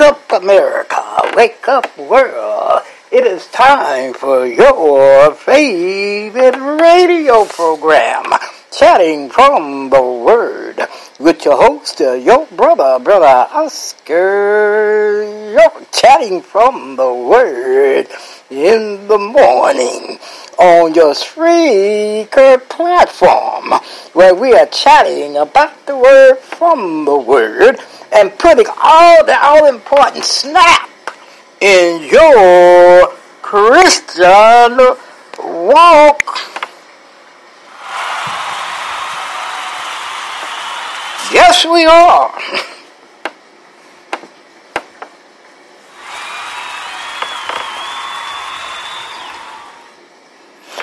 Wake up, America. Wake up, world. It is time for your favorite radio program, Chatting from the Word, with your host, uh, your brother, Brother Oscar. You're chatting from the Word in the morning on your Spreaker platform, where we are chatting about the Word from the Word and putting all the all important snap in your Christian walk. Yes, we are.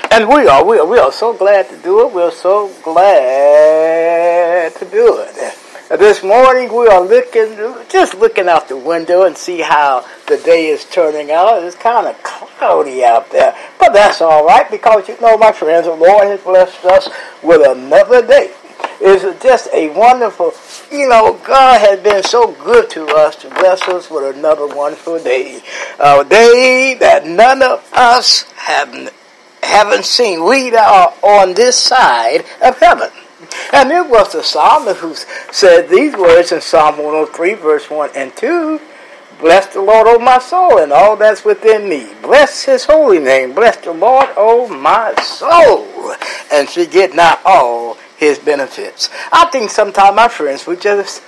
And we are, we are, we are so glad to do it. We are so glad to do it. This morning we are looking, just looking out the window and see how the day is turning out. It's kind of cloudy out there, but that's all right because you know, my friends, the Lord has blessed us with another day. It's just a wonderful, you know, God has been so good to us to bless us with another wonderful day, a day that none of us have haven't seen. We are on this side of heaven. And it was the psalmist who said these words in Psalm 103, verse 1 and 2. Bless the Lord, O my soul, and all that's within me. Bless his holy name. Bless the Lord, O my soul, and forget not all his benefits. I think sometimes, my friends, we just,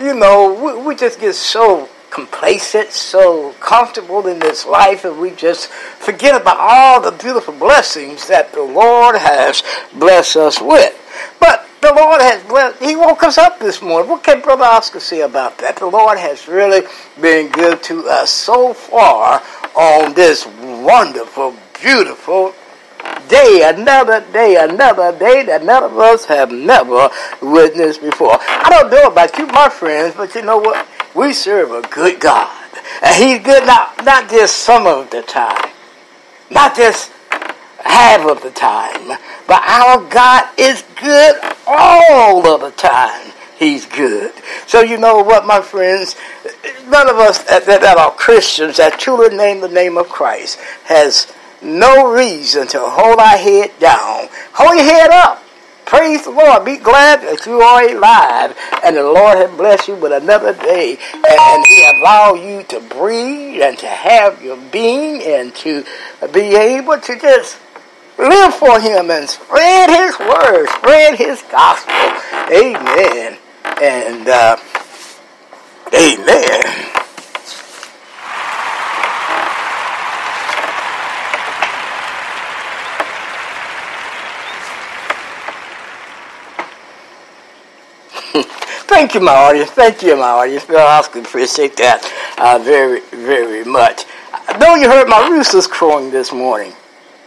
you know, we, we just get so complacent, so comfortable in this life, and we just forget about all the beautiful blessings that the Lord has blessed us with. But the Lord has blessed, He woke us up this morning. What can Brother Oscar say about that? The Lord has really been good to us so far on this wonderful, beautiful day, another day, another day that none of us have never witnessed before. I don't know about you, my friends, but you know what? We serve a good God. And He's good not, not just some of the time, not just half of the time, but our God is good all of the time. He's good. So you know what, my friends? None of us that, that are Christians that truly name the name of Christ has no reason to hold our head down. Hold your head up. Praise the Lord. Be glad that you are alive and the Lord has blessed you with another day and He allowed you to breathe and to have your being and to be able to just live for Him and spread His word, spread His gospel. Amen. And uh, amen. Thank you, my audience. Thank you, my audience. Bill Oscar, appreciate that uh, very, very much. I know you heard my roosters crowing this morning,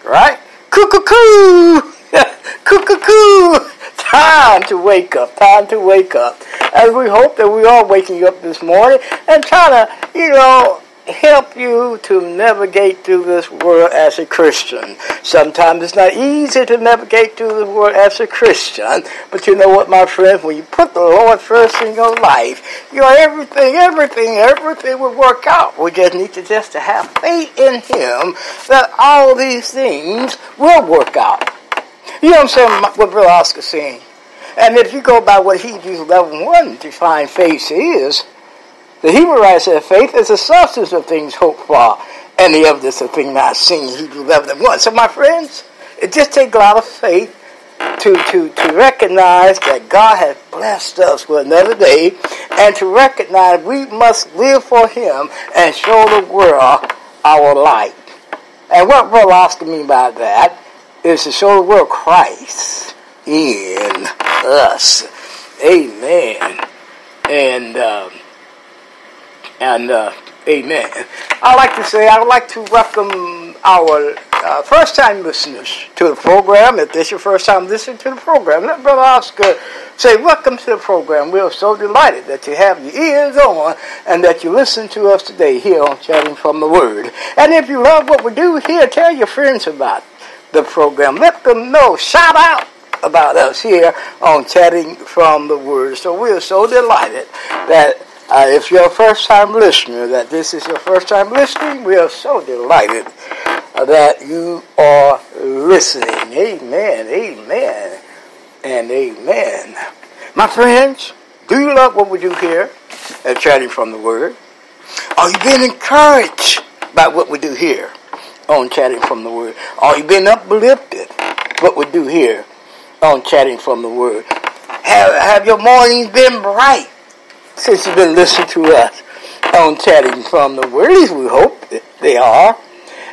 right? Coo-coo-coo! Coo-coo-coo! Time to wake up. Time to wake up. As we hope that we are waking up this morning and trying to, you know, help you to navigate through this world as a Christian. Sometimes it's not easy to navigate through the world as a Christian, but you know what, my friend? When you put the Lord first in your life, you know everything, everything, everything will work out. We just need to just to have faith in Him that all these things will work out. You know what I'm saying? What Brother Oscar's saying. And if you go by what Hebrews 11.1 define faith is, The Hebrew writer said, faith is the substance of things hoped for and the evidence of things not seen. Hebrews 11 and 1. So, my friends, it just takes a lot of faith to, to, to recognize that God has blessed us with another day and to recognize we must live for Him and show the world our light. And what Brother Oscar mean by that is to show the world Christ in us. Amen. And, um, and, uh, Amen. I'd like to say, I would like to welcome our uh, first time listeners to the program. If this is your first time listening to the program, let Brother Oscar say, Welcome to the program. We are so delighted that you have your ears on and that you listen to us today here on Chatting from the Word. And if you love what we do here, tell your friends about the program. Let them know. Shout out about us here on Chatting from the Word. So we are so delighted that uh, if you're a first time listener, that this is your first time listening, we are so delighted that you are listening. Amen, amen, and amen. My friends, do you love what we do here at Chatting from the Word? Are you being encouraged by what we do here on Chatting from the Word? Are you being uplifted what we do here on Chatting from the Word? Have, have your mornings been bright? Since you've been listening to us on chatting from the word. At least we hope that they are.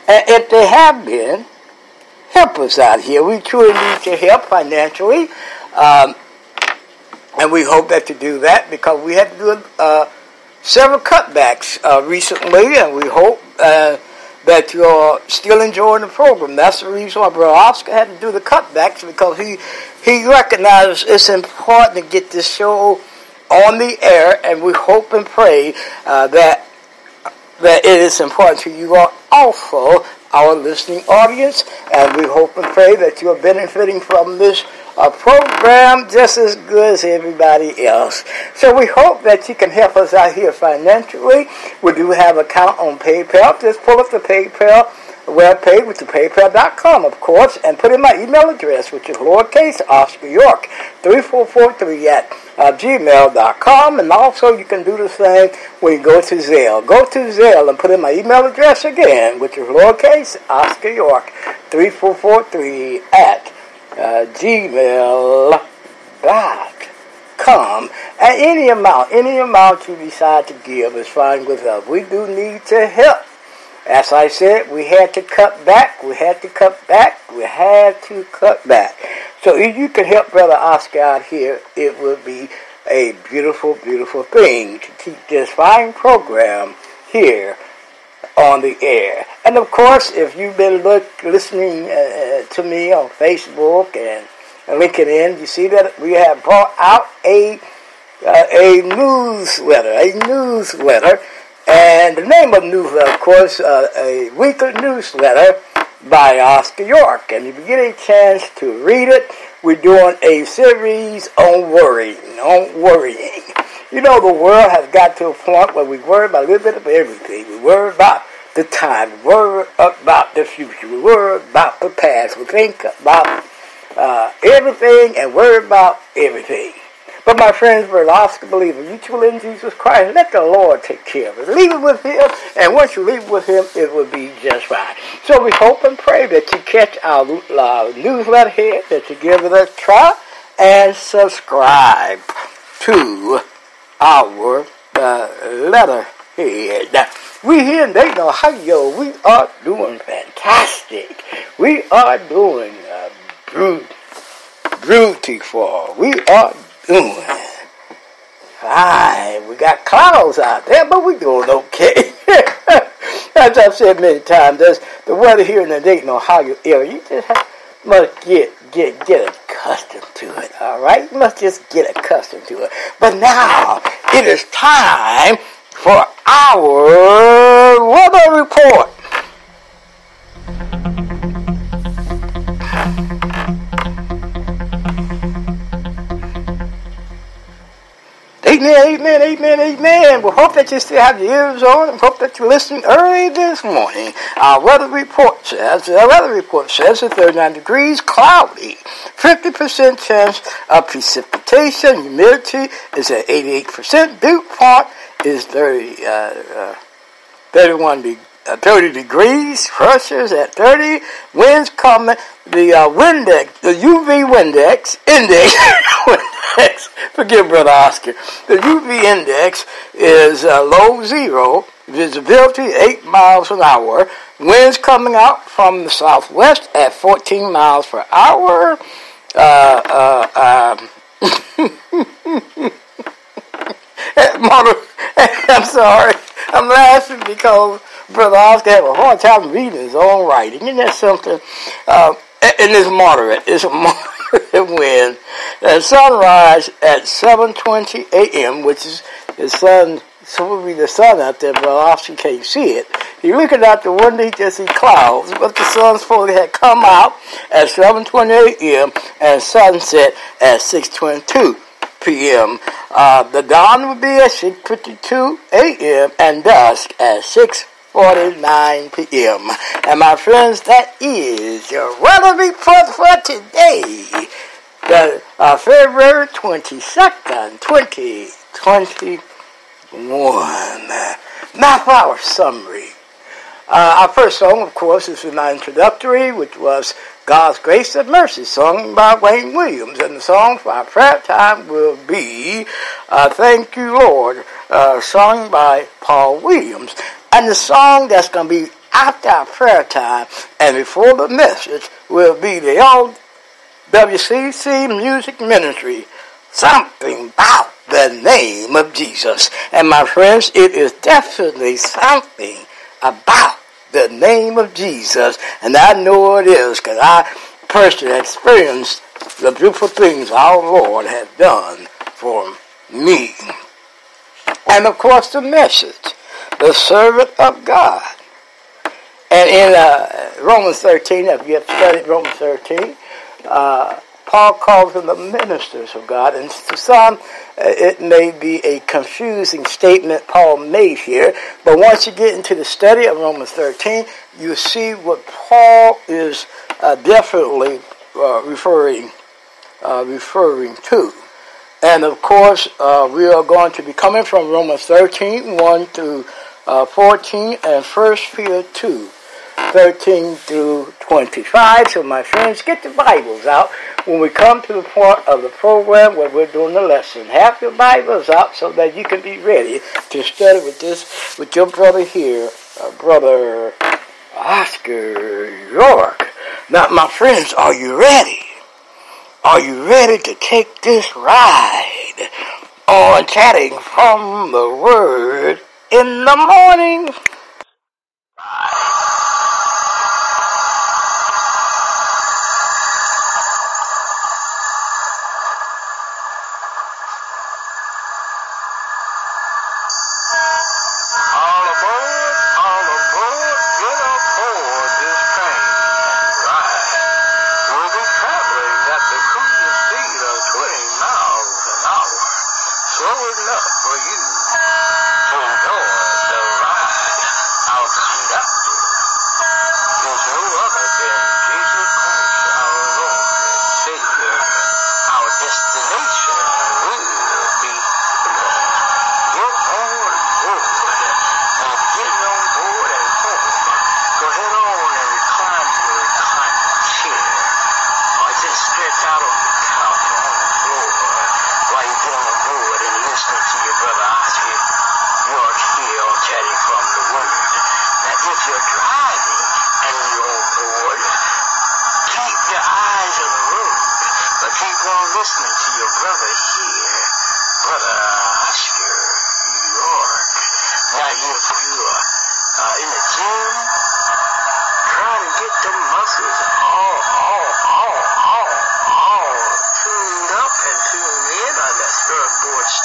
And if they have been, help us out here. We truly need your help financially. Um, and we hope that you do that because we had to do uh, several cutbacks uh, recently, and we hope uh, that you're still enjoying the program. That's the reason why Brother Oscar had to do the cutbacks because he he recognizes it's important to get this show on the air, and we hope and pray uh, that that it is important to you also, our listening audience, and we hope and pray that you are benefiting from this uh, program just as good as everybody else. So we hope that you can help us out here financially. We do have account on PayPal. Just pull up the PayPal webpage, which is paypal.com, of course, and put in my email address, which is lowercase Oscar York 3443 at uh, gmail.com. And also, you can do the same when you go to Zelle. Go to Zelle and put in my email address again, which is lowercase Oscar York 3443 at uh, gmail.com. And any amount, any amount you decide to give is fine with us. We do need to help as I said, we had to cut back, we had to cut back, we had to cut back. So if you can help Brother Oscar out here, it would be a beautiful, beautiful thing to keep this fine program here on the air. And of course, if you've been look, listening uh, to me on Facebook and, and LinkedIn, you see that we have brought out a uh, a newsletter, a newsletter and the name of the newsletter, of course, uh, a weekly newsletter by Oscar York. And if you get a chance to read it, we're doing a series on worrying, on worrying. You know, the world has got to a point where we worry about a little bit of everything. We worry about the time. We worry about the future. We worry about the past. We think about uh, everything and worry about everything. But my friends, for Oscar believer, you truly in Jesus Christ, let the Lord take care of it. Leave it with Him, and once you leave it with Him, it will be just right. So we hope and pray that you catch our uh, newsletter here, that you give it a try, and subscribe to our uh, letterhead. We here in Dayton, Ohio, we are doing fantastic. We are doing uh, beautiful. We are doing? Fine. We got clouds out there, but we're doing okay. As I've said many times, there's the weather here in the Dayton, Ohio area, you just have, must get get get accustomed to it. All right, you must just get accustomed to it. But now it is time for our weather report. Amen, amen, amen, amen. We hope that you still have your ears on and hope that you're listening early this morning. Our weather report says, the weather report says it's 39 degrees, cloudy, 50% chance of precipitation, humidity is at 88%, dew point is 30, uh, uh, 31 degrees uh, 30 degrees, pressures at 30, winds coming, the uh, Windex, the UV index, index, index, forgive Brother Oscar, the UV index is uh, low zero, visibility 8 miles an hour, winds coming out from the southwest at 14 miles per hour, uh, uh, um, I'm sorry, I'm laughing because Brother Oscar have a hard time reading his own writing. Isn't that something? Uh, and it's moderate. It's a moderate wind. And sunrise at 7.20 a.m., which is the sun, so will be the sun out there, but Oscar can't see it. You're looking out the window, you just see clouds, but the sun's supposed have come out at 7.20 a.m. and sunset at 6.22 p.m. Uh, the dawn will be at 6.52 a.m. and dusk at 6 49 p.m. And my friends, that is your weather report for today. The uh, February 22nd, 2021. Now for our summary. Uh, our first song, of course, is my introductory, which was God's Grace and Mercy, sung by Wayne Williams. And the song for our prayer time will be uh, Thank You, Lord, uh, sung by Paul Williams. And the song that's going to be after our prayer time and before the message will be the old WCC Music Ministry. Something about the name of Jesus. And my friends, it is definitely something about the name of Jesus. And I know it is because I personally experienced the beautiful things our Lord has done for me. And of course, the message the servant of God. And in uh, Romans 13, if you have studied Romans 13, uh, Paul calls them the ministers of God. And to some, uh, it may be a confusing statement Paul made here. But once you get into the study of Romans 13, you see what Paul is uh, definitely uh, referring uh, referring to. And of course, uh, we are going to be coming from Romans 13, 1 through uh, 14 and 1 Peter 2, 13 through 25. So my friends, get the Bibles out when we come to the point of the program where we're doing the lesson. Have your Bibles out so that you can be ready to study with this, with your brother here, uh, brother Oscar York. Now, my friends, are you ready? Are you ready to take this ride on chatting from the Word in the morning.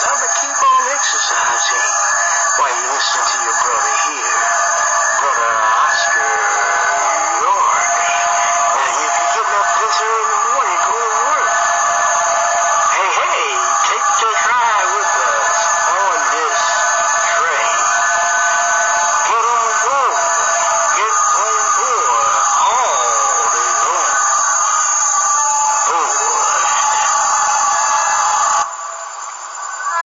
Stomach, keep on exercising. While you listen to your brother here, brother Oscar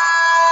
Oh, we will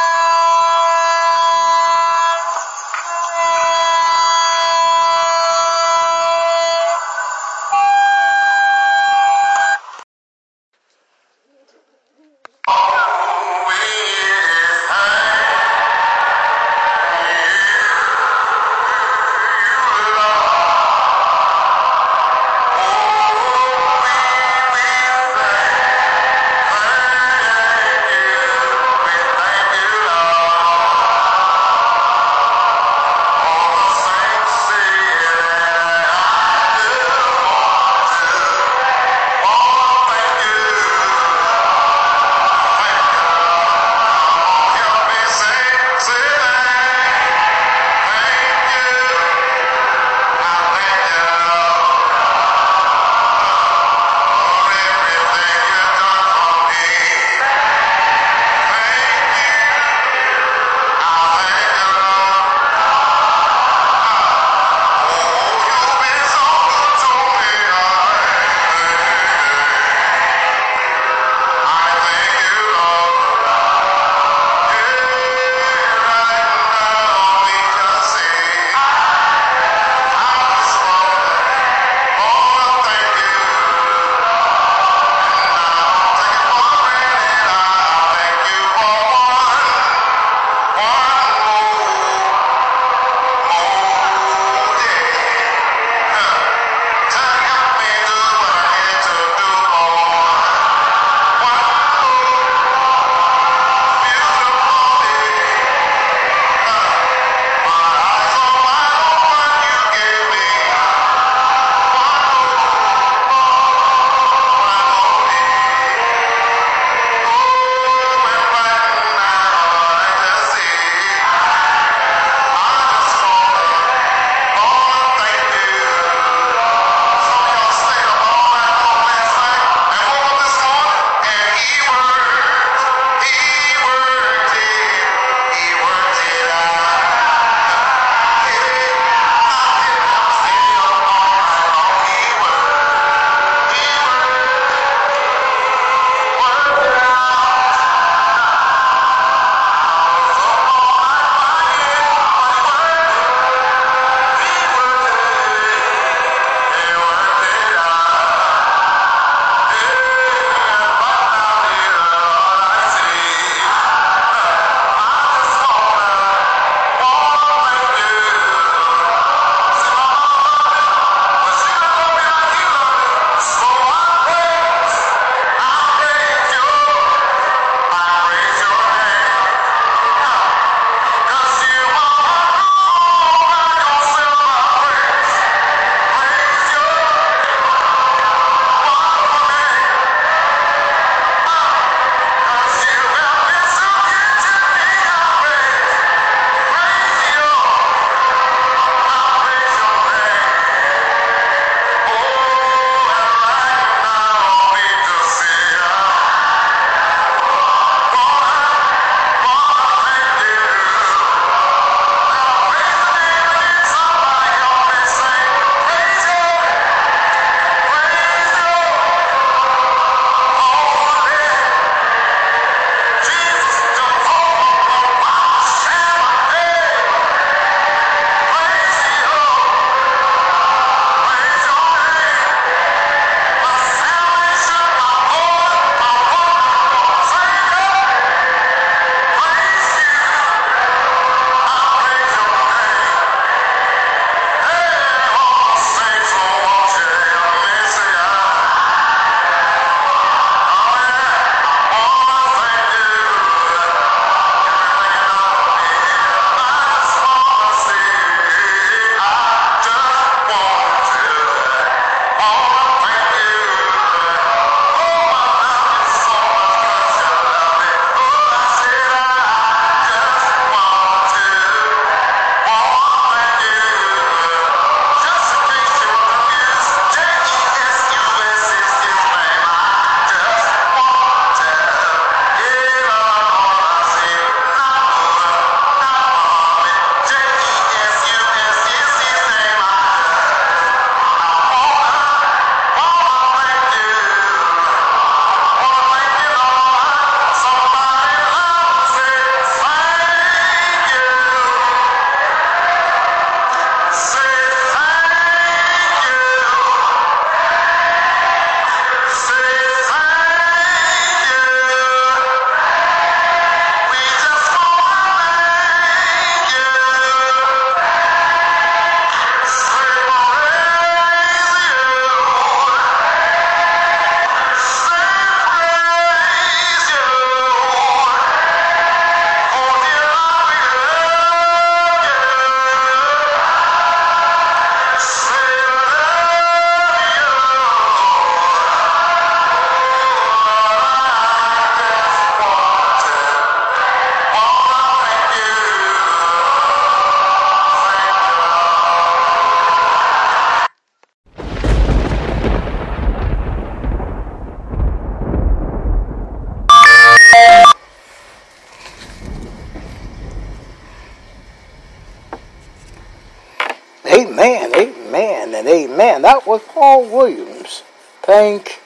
Paul Williams. Thank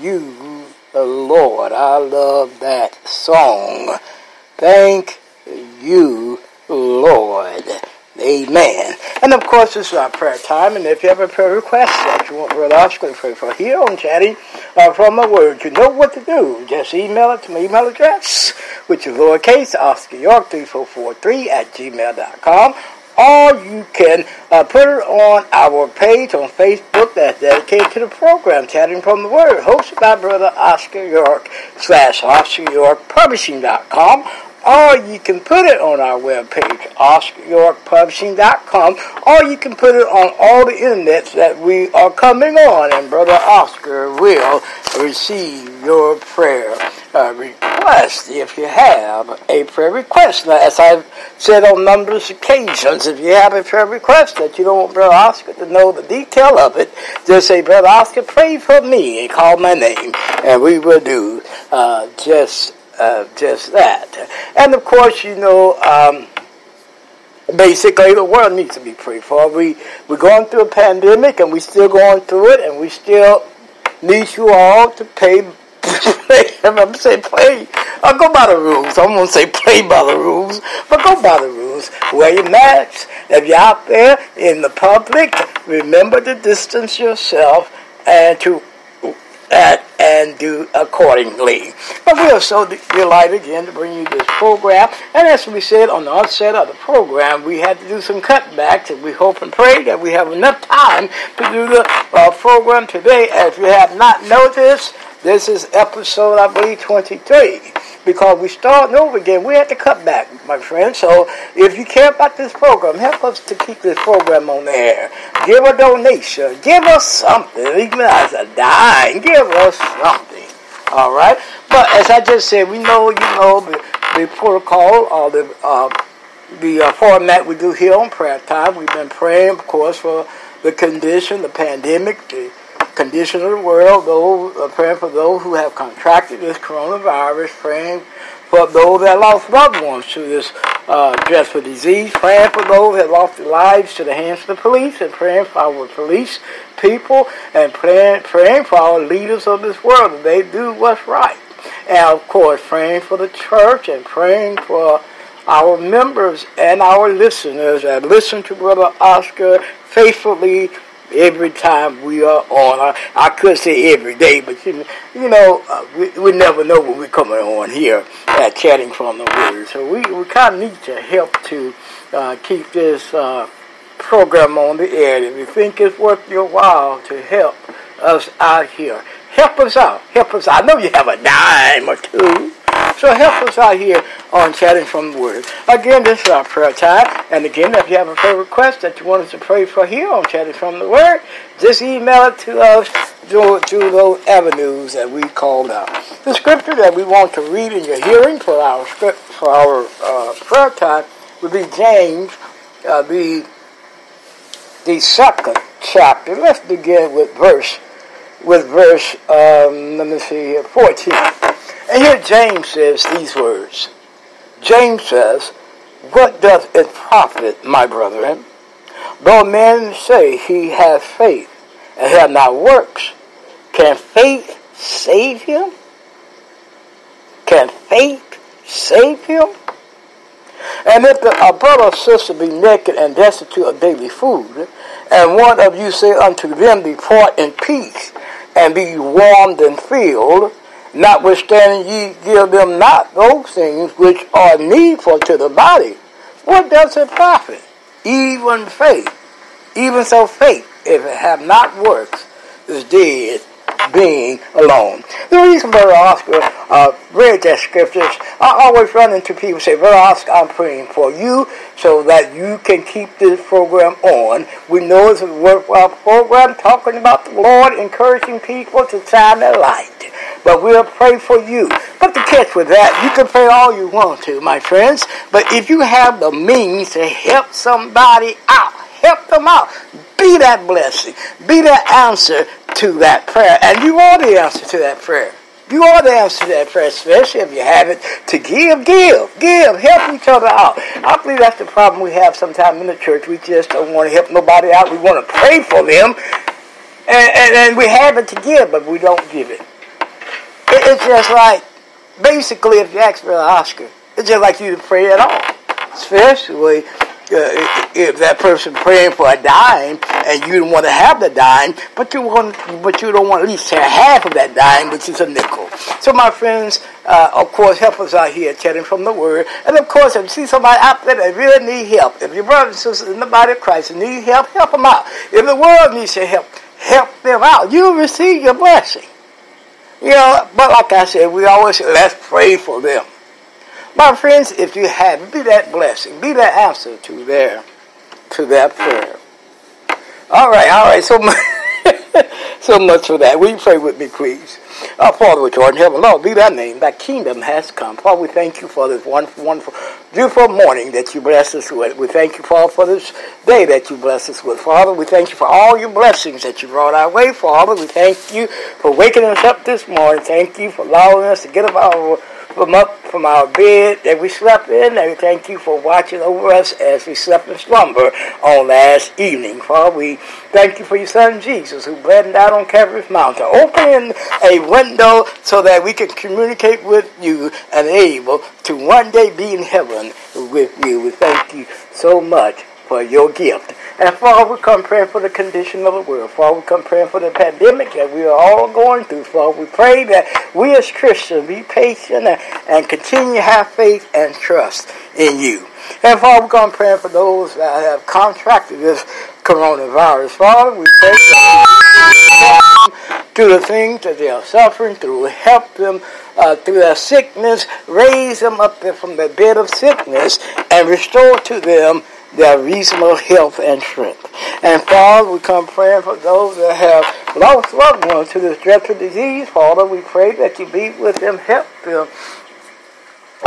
you, Lord. I love that song. Thank you, Lord. Amen. And of course, this is our prayer time. And if you have a prayer request that you want Brother Oscar to pray for here on Chatting uh, from the Word, you know what to do. Just email it to my email address, which is lowercase Oscar York 3443 at gmail.com. Or you can uh, put it on our page on Facebook that's dedicated to the program, Chatting from the Word, hosted by Brother Oscar York slash Oscar York Publishing.com or you can put it on our webpage, OscarYorkPublishing.com, or you can put it on all the internets that we are coming on, and Brother Oscar will receive your prayer uh, request if you have a prayer request. Now, as I've said on numerous occasions, if you have a prayer request that you don't want Brother Oscar to know the detail of it, just say, Brother Oscar, pray for me, and call my name, and we will do uh, just uh, just that. And of course, you know, um, basically the world needs to be prayed for. We we're going through a pandemic, and we're still going through it, and we still need you all to pay. I'm gonna say play. I'll go by the rules. I'm gonna say play by the rules, but go by the rules. Wear your masks. If you're out there in the public, remember to distance yourself and to that and do accordingly. But we are so delighted again to bring you this program. And as we said on the onset of the program, we had to do some cutbacks, and we hope and pray that we have enough time to do the uh, program today. As you have not noticed, this is episode, I believe, 23 because we're starting over again. We had to cut back, my friend. So if you care about this program, help us to keep this program on the air. Give a donation. Give us something. Even as a dime, give us something. All right. But as I just said, we know you know the, the protocol or the uh, the uh, format we do here on prayer time. We've been praying, of course, for the condition, the pandemic, the condition of the world, those, uh, praying for those who have contracted this coronavirus, praying for those that lost loved ones to this uh, dreadful disease, praying for those that lost their lives to the hands of the police, and praying for our police people, and praying, praying for our leaders of this world that they do what's right. And of course, praying for the church and praying for our members and our listeners that listen to Brother Oscar faithfully every time we are on. I, I could say every day, but you, you know, uh, we, we never know when we're coming on here at Chatting from the Word. So we, we kind of need your help to uh, keep this uh, program on the air. If you think it's worth your while to help us out here, help us out. Help us out. I know you have a dime or two. So help us out here on Chatting from the Word. Again, this is our prayer time. And again, if you have a prayer request that you want us to pray for here on Chatting from the Word, just email it to us through, through those avenues that we called out. The scripture that we want to read in your hearing for our script for our uh, prayer time would be James, uh, the the second chapter. Let's begin with verse with verse um, let me see here, 14. And here James says these words. James says, What doth it profit, my brethren, though a man say he hath faith and have not works? Can faith save him? Can faith save him? And if a brother or sister be naked and destitute of daily food, and one of you say unto them, Depart in peace, and be warmed and filled, notwithstanding ye give them not those things which are needful to the body, what does it profit? Even faith, even so faith, if it have not works, is dead being alone. The reason Brother Oscar uh, read that scriptures, I always run into people say, Brother Oscar, I'm praying for you so that you can keep this program on. We know it's a worthwhile program talking about the Lord, encouraging people to shine their light. But we'll pray for you. But the catch with that, you can pray all you want to, my friends. But if you have the means to help somebody out, help them out. Be that blessing. Be that answer to that prayer. And you are the answer to that prayer. You are the answer to that prayer, especially if you have it to give, give, give, help each other out. I believe that's the problem we have sometimes in the church. We just don't want to help nobody out. We want to pray for them, and, and, and we have it to give, but we don't give it. it. It's just like, basically, if you ask for an Oscar, it's just like you to pray at all, especially uh, if that person praying for a dime and you don't want to have the dime, but you want, but you don't want at least share half of that dime, which is a nickel. So, my friends, uh, of course, help us out here chatting from the Word, and of course, if you see somebody out there that really need help, if your brothers and sisters in the body of Christ need help, help them out. If the world needs your help, help them out. You receive your blessing. You know, but like I said, we always let's pray for them. My friends, if you have, be that blessing, be that answer to their to that prayer. All right, all right. So much, so much for that. Will you pray with me, please? Our Father, which art in heaven, Lord, be thy name. Thy kingdom has come. Father, we thank you for this wonderful, wonderful, beautiful morning that you bless us with. We thank you, Father, for this day that you bless us with. Father, we thank you for all your blessings that you brought our way. Father, we thank you for waking us up this morning. Thank you for allowing us to get up our from up from our bed that we slept in, and thank you for watching over us as we slept in slumber on last evening. Father, we thank you for your son Jesus who bled died on Calvary's mountain. opening a window so that we can communicate with you and able to one day be in heaven with you. We thank you so much for your gift. And Father, we come praying for the condition of the world. Father, we come praying for the pandemic that we are all going through. Father, we pray that we as Christians be patient and, and continue to have faith and trust in you. And Father, we come praying for those that have contracted this coronavirus. Father, we pray that through the things that they are suffering through, help them uh, through their sickness, raise them up from their bed of sickness, and restore to them their reasonable health and strength. And Father, we come praying for those that have lost loved ones to this dreadful disease. Father, we pray that you be with them, help them.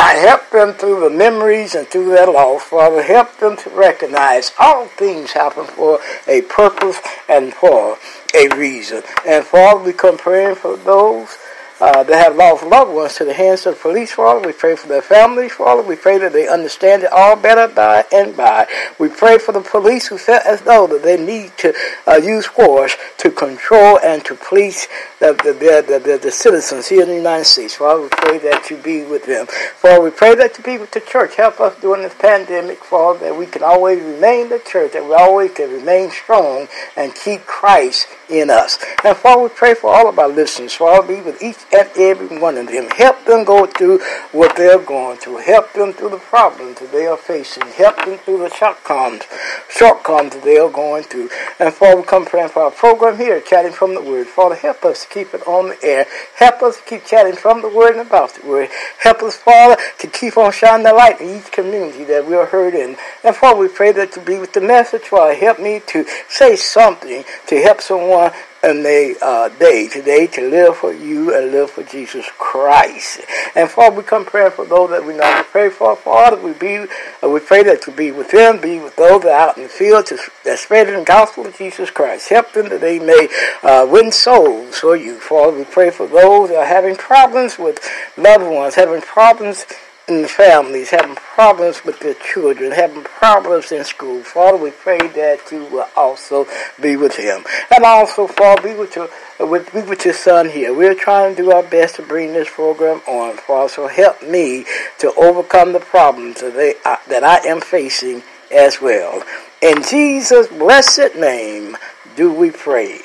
I help them through the memories and through their loss. Father, help them to recognize all things happen for a purpose and for a reason. And Father, we come praying for those uh, that have lost loved ones to the hands of the police, Father. We pray for their families, Father. We pray that they understand it all better by and by. We pray for the police who felt as though that they need to uh, use force to control and to police the, the, the, the, citizens here in the United States. Father, we pray that you be with them. Father, we pray that you be with the church. Help us during this pandemic, Father, that we can always remain the church, that we always can remain strong and keep Christ in us. And Father, we pray for all of our listeners. Father, be with each and every one of them. Help them go through what they're going through. Help them through the problems that they are facing. Help them through the shortcomings, shortcomings that they are going through. And Father, we come praying for our program here, chatting from the Word. Father, help us to keep it on the air. Help us to keep chatting from the Word and about the Word. Help us, Father, to keep on shining the light in each community that we are heard in. And Father, we pray that you be with the message. Father, help me to say something to help someone and they uh, day today to live for you and live for Jesus Christ. And Father, we come praying for those that we know to pray for. Father, we be uh, we pray that you be with them, be with those that are out in the field to, that spread the gospel of Jesus Christ. Help them that they may uh, win souls for you. Father, we pray for those that are having problems with loved ones, having problems in the families, having problems with their children, having problems in school. Father, we pray that you will also be with him. And also, Father, be with your, with, be with your son here. We're trying to do our best to bring this program on, Father. So help me to overcome the problems that, they, uh, that I am facing as well. In Jesus' blessed name do we pray.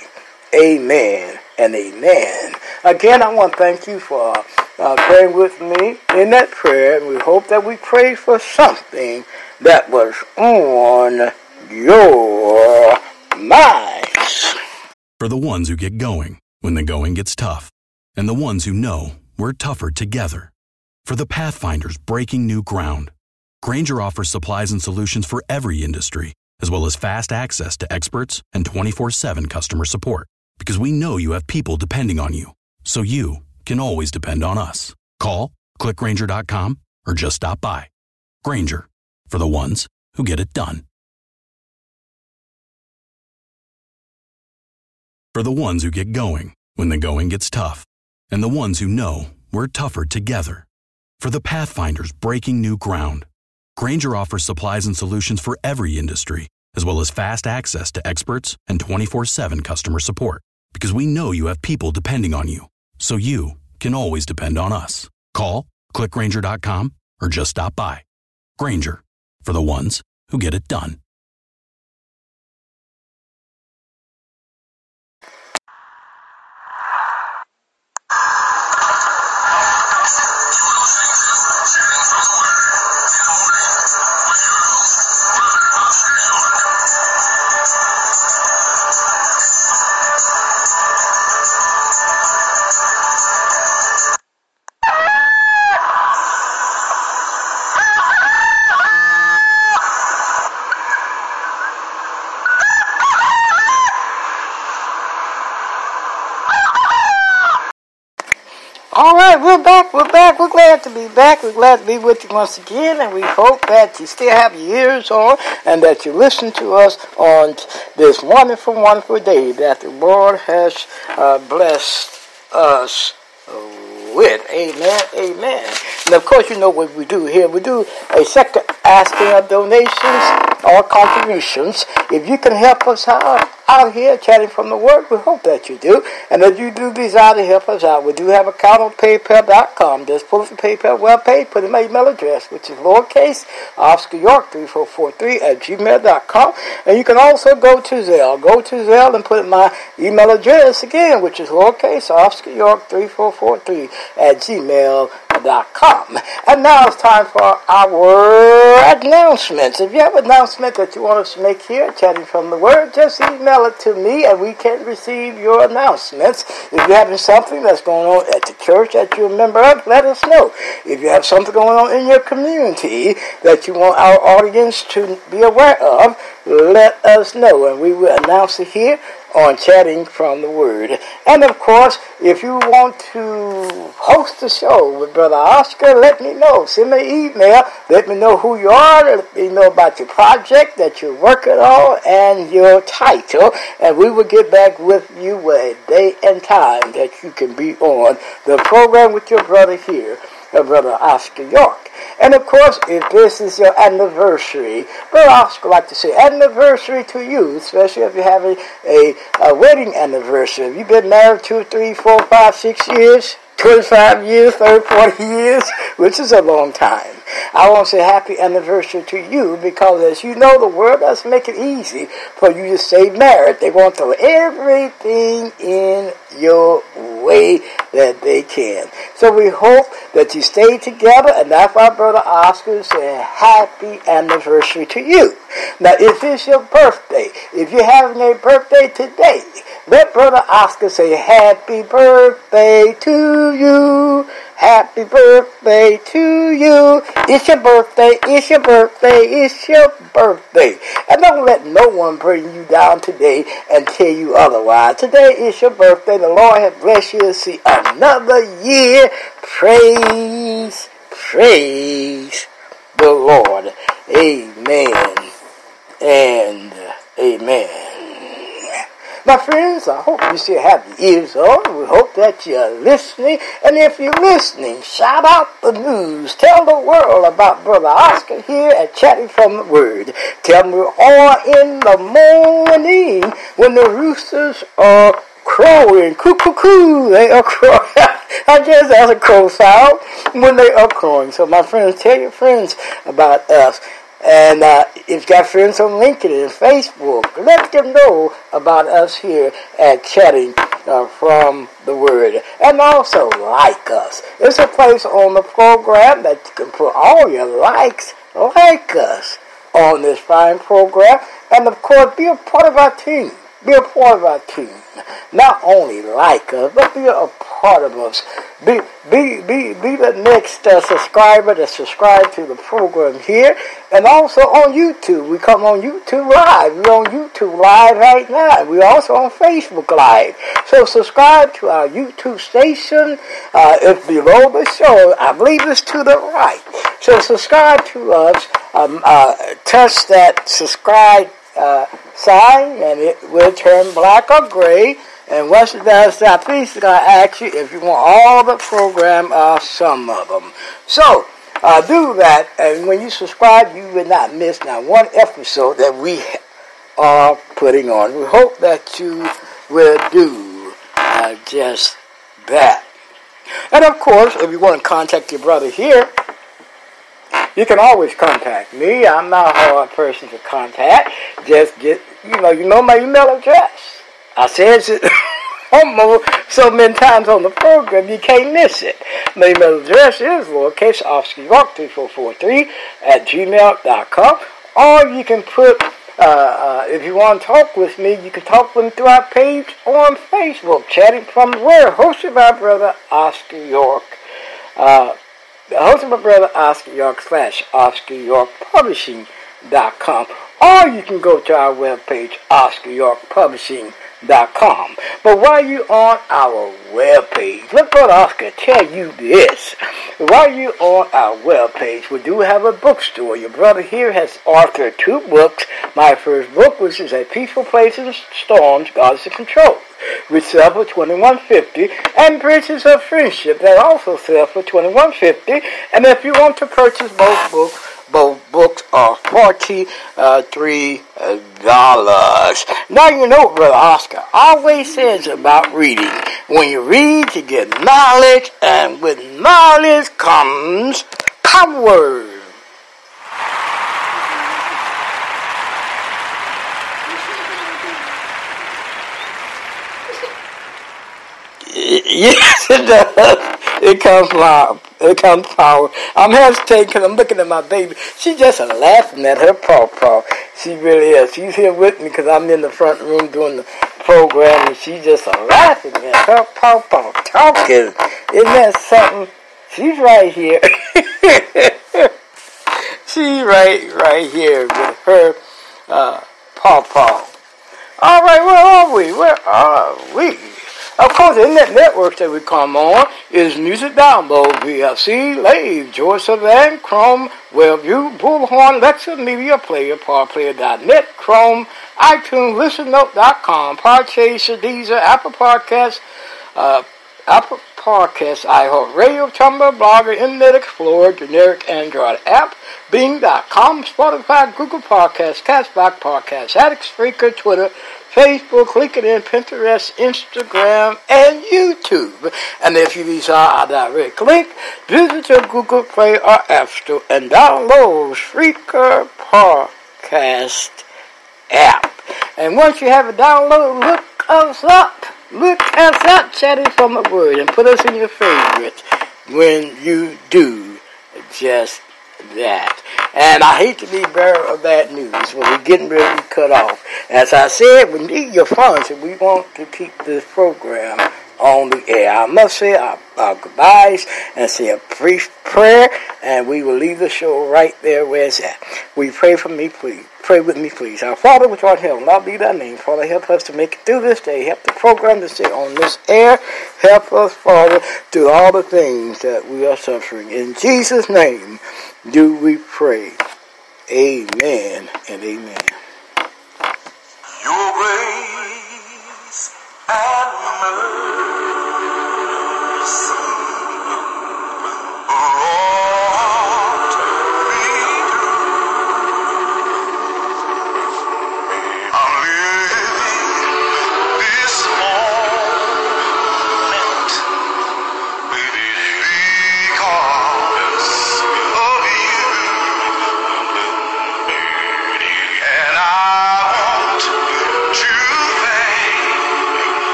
Amen and amen. Again, I want to thank you for uh, praying with me in that prayer, and we hope that we pray for something that was on your minds. For the ones who get going when the going gets tough, and the ones who know we're tougher together. For the Pathfinders breaking new ground, Grainger offers supplies and solutions for every industry, as well as fast access to experts and 24 7 customer support. Because we know you have people depending on you, so you can always depend on us. Call, clickgrainger.com, or just stop by. Grainger, for the ones who get it done. For the ones who get going when the going gets tough, and the ones who know we're tougher together. For the Pathfinders breaking new ground, Grainger offers supplies and solutions for every industry, as well as fast access to experts and 24 7 customer support. Because we know you have people depending on you, so you can always depend on us. Call, clickgrainger.com, or just stop by. Grainger, for the ones who get it done. We're back. We're back. We're glad to be back. We're glad to be with you once again, and we hope that you still have your ears on and that you listen to us on this wonderful, wonderful day that the Lord has uh, blessed us with. Amen. Amen. And of course, you know what we do here. We do a second asking of donations or contributions. If you can help us out, out here chatting from the Word, we hope that you do. And if you do desire to help us out, we do have an account on PayPal.com. Just pull up the PayPal webpage, put in my email address, which is lowercase Oscar York 3443 at gmail.com. And you can also go to Zelle. Go to Zelle and put in my email address again, which is lowercase Oscar York 3443 at gmail.com. And now it's time for our announcements. If you have an announcement that you want us to make here, chatting from the Word, just email it to me and we can receive your announcements. If you're having something that's going on at the church that you're a member of, let us know. If you have something going on in your community that you want our audience to be aware of, let us know and we will announce it here on Chatting from the Word. And of course, if you want to host the show with Brother Oscar, let me know. Send me an email. Let me know who you are. Let me know about your project that you're working on and your title. And we will get back with you a day and time that you can be on the program with your brother here, Brother Oscar York. And of course, if this is your anniversary, Brother Oscar like to say anniversary to you, especially if you're having a, a wedding anniversary. If you've been married two, three, four, five, six years, 25 years, 30, 40 years, which is a long time. I want to say happy anniversary to you because as you know, the world doesn't make it easy for you to stay married. They want to throw everything in your that they can. So we hope that you stay together and that's why Brother Oscar said happy anniversary to you. Now if it's your birthday, if you're having a birthday today, let Brother Oscar say happy birthday to you. Happy birthday to you. It's your birthday, it's your birthday, it's your birthday. And don't let no one bring you down today and tell you otherwise. Today is your birthday. The Lord has blessed you to see another year. Praise, praise the Lord. Amen and amen. My friends, I hope you still have your ears on. We hope that you're listening. And if you're listening, shout out the news. Tell the world about Brother Oscar here at Chatting from the Word. Tell them we're all in the morning when the roosters are crowing. Coo, coo, coo. They are crowing. I guess that's a crow sound when they are crowing. So my friends, tell your friends about us. And uh, if you've got friends on LinkedIn and Facebook, let them know about us here at Chatting uh, from the Word. And also like us. It's a place on the program that you can put all your likes, like us on this fine program. And of course, be a part of our team. Be a part of our team. Not only like us, but be a part of us. Be be be be the next uh, subscriber to subscribe to the program here, and also on YouTube. We come on YouTube Live. We're on YouTube Live right now. We're also on Facebook Live. So subscribe to our YouTube station. Uh, it's below the show. I believe it's to the right. So subscribe to us. Um, uh, touch that subscribe uh, sign, and it will turn black or gray And once it does that, please going to ask you if you want all the program or some of them. So, uh, do that, and when you subscribe, you will not miss not one episode that we are putting on. We hope that you will do uh, just that. And of course, if you want to contact your brother here, you can always contact me. I'm not a hard person to contact. Just get, you know, you know my email address. I said it almost so many times on the program, you can't miss it. My email address is lowercase Oscar York 3443 at gmail.com. Or you can put, uh, uh, if you want to talk with me, you can talk with me through our page on Facebook, Chatting from Where, hosted by brother Oscar York. Uh, hosted by brother Oscar York slash Oscar York Publishing.com. Or you can go to our webpage, Oscar York Publishing.com com. But while you're on our webpage, let Brother Oscar tell you this. While you are on our webpage, we do have a bookstore. Your brother here has authored two books. My first book, which is A Peaceful Place in Storms, God's in Control, which sell for twenty one fifty, and Bridges of Friendship that also sell for twenty one fifty. And if you want to purchase both books, both books are forty-three dollars. Now you know, Brother Oscar always says about reading. When you read, you get knowledge, and with knowledge comes power. Yes, it does. It comes from it comes power. I'm hesitating because I'm looking at my baby. She's just laughing at her paw paw. She really is. She's here with me because I'm in the front room doing the program, and she's just laughing at her paw paw talking. Isn't that something? She's right here. she's right, right here with her uh, paw paw. All right, where are we? Where are we? Of course, the internet networks that we come on is Music Download, VLC, Lave, George Savannah, Chrome, Wellview, Bullhorn, Lexa Media Player, PowerPlayer.net, Chrome, iTunes, ListenNote.com, Podchaser, Deezer, Apple Podcasts, uh, Apple Podcasts, iHeartRadio, Tumblr, Blogger, Internet Explorer, generic Android app, Bing.com, Spotify, Google Podcasts, Castbox Podcasts, Addict, Spreaker, Twitter, Facebook, LinkedIn, Pinterest, Instagram, and YouTube. And if you desire a direct link, visit your Google Play or App Store and download Spreaker Podcast app. And once you have it downloaded, look us up. Look us up, chatting from the word, and put us in your favorites when you do just that. And I hate to be bearer of bad news when we're getting ready to cut off. As I said, we need your funds if we want to keep this program on the air. I must say our, our goodbyes and say a brief prayer, and we will leave the show right there where it's at. We pray for me, please. Pray with me, please. Our Father, which art in heaven, not be thy name. Father, help us to make it through this day. Help the program to stay on this air. Help us, Father, through all the things that we are suffering. In Jesus' name do we pray. Amen and amen. Your grace and mercy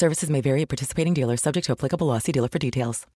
Services may vary at participating dealers, subject to applicable. See dealer for details.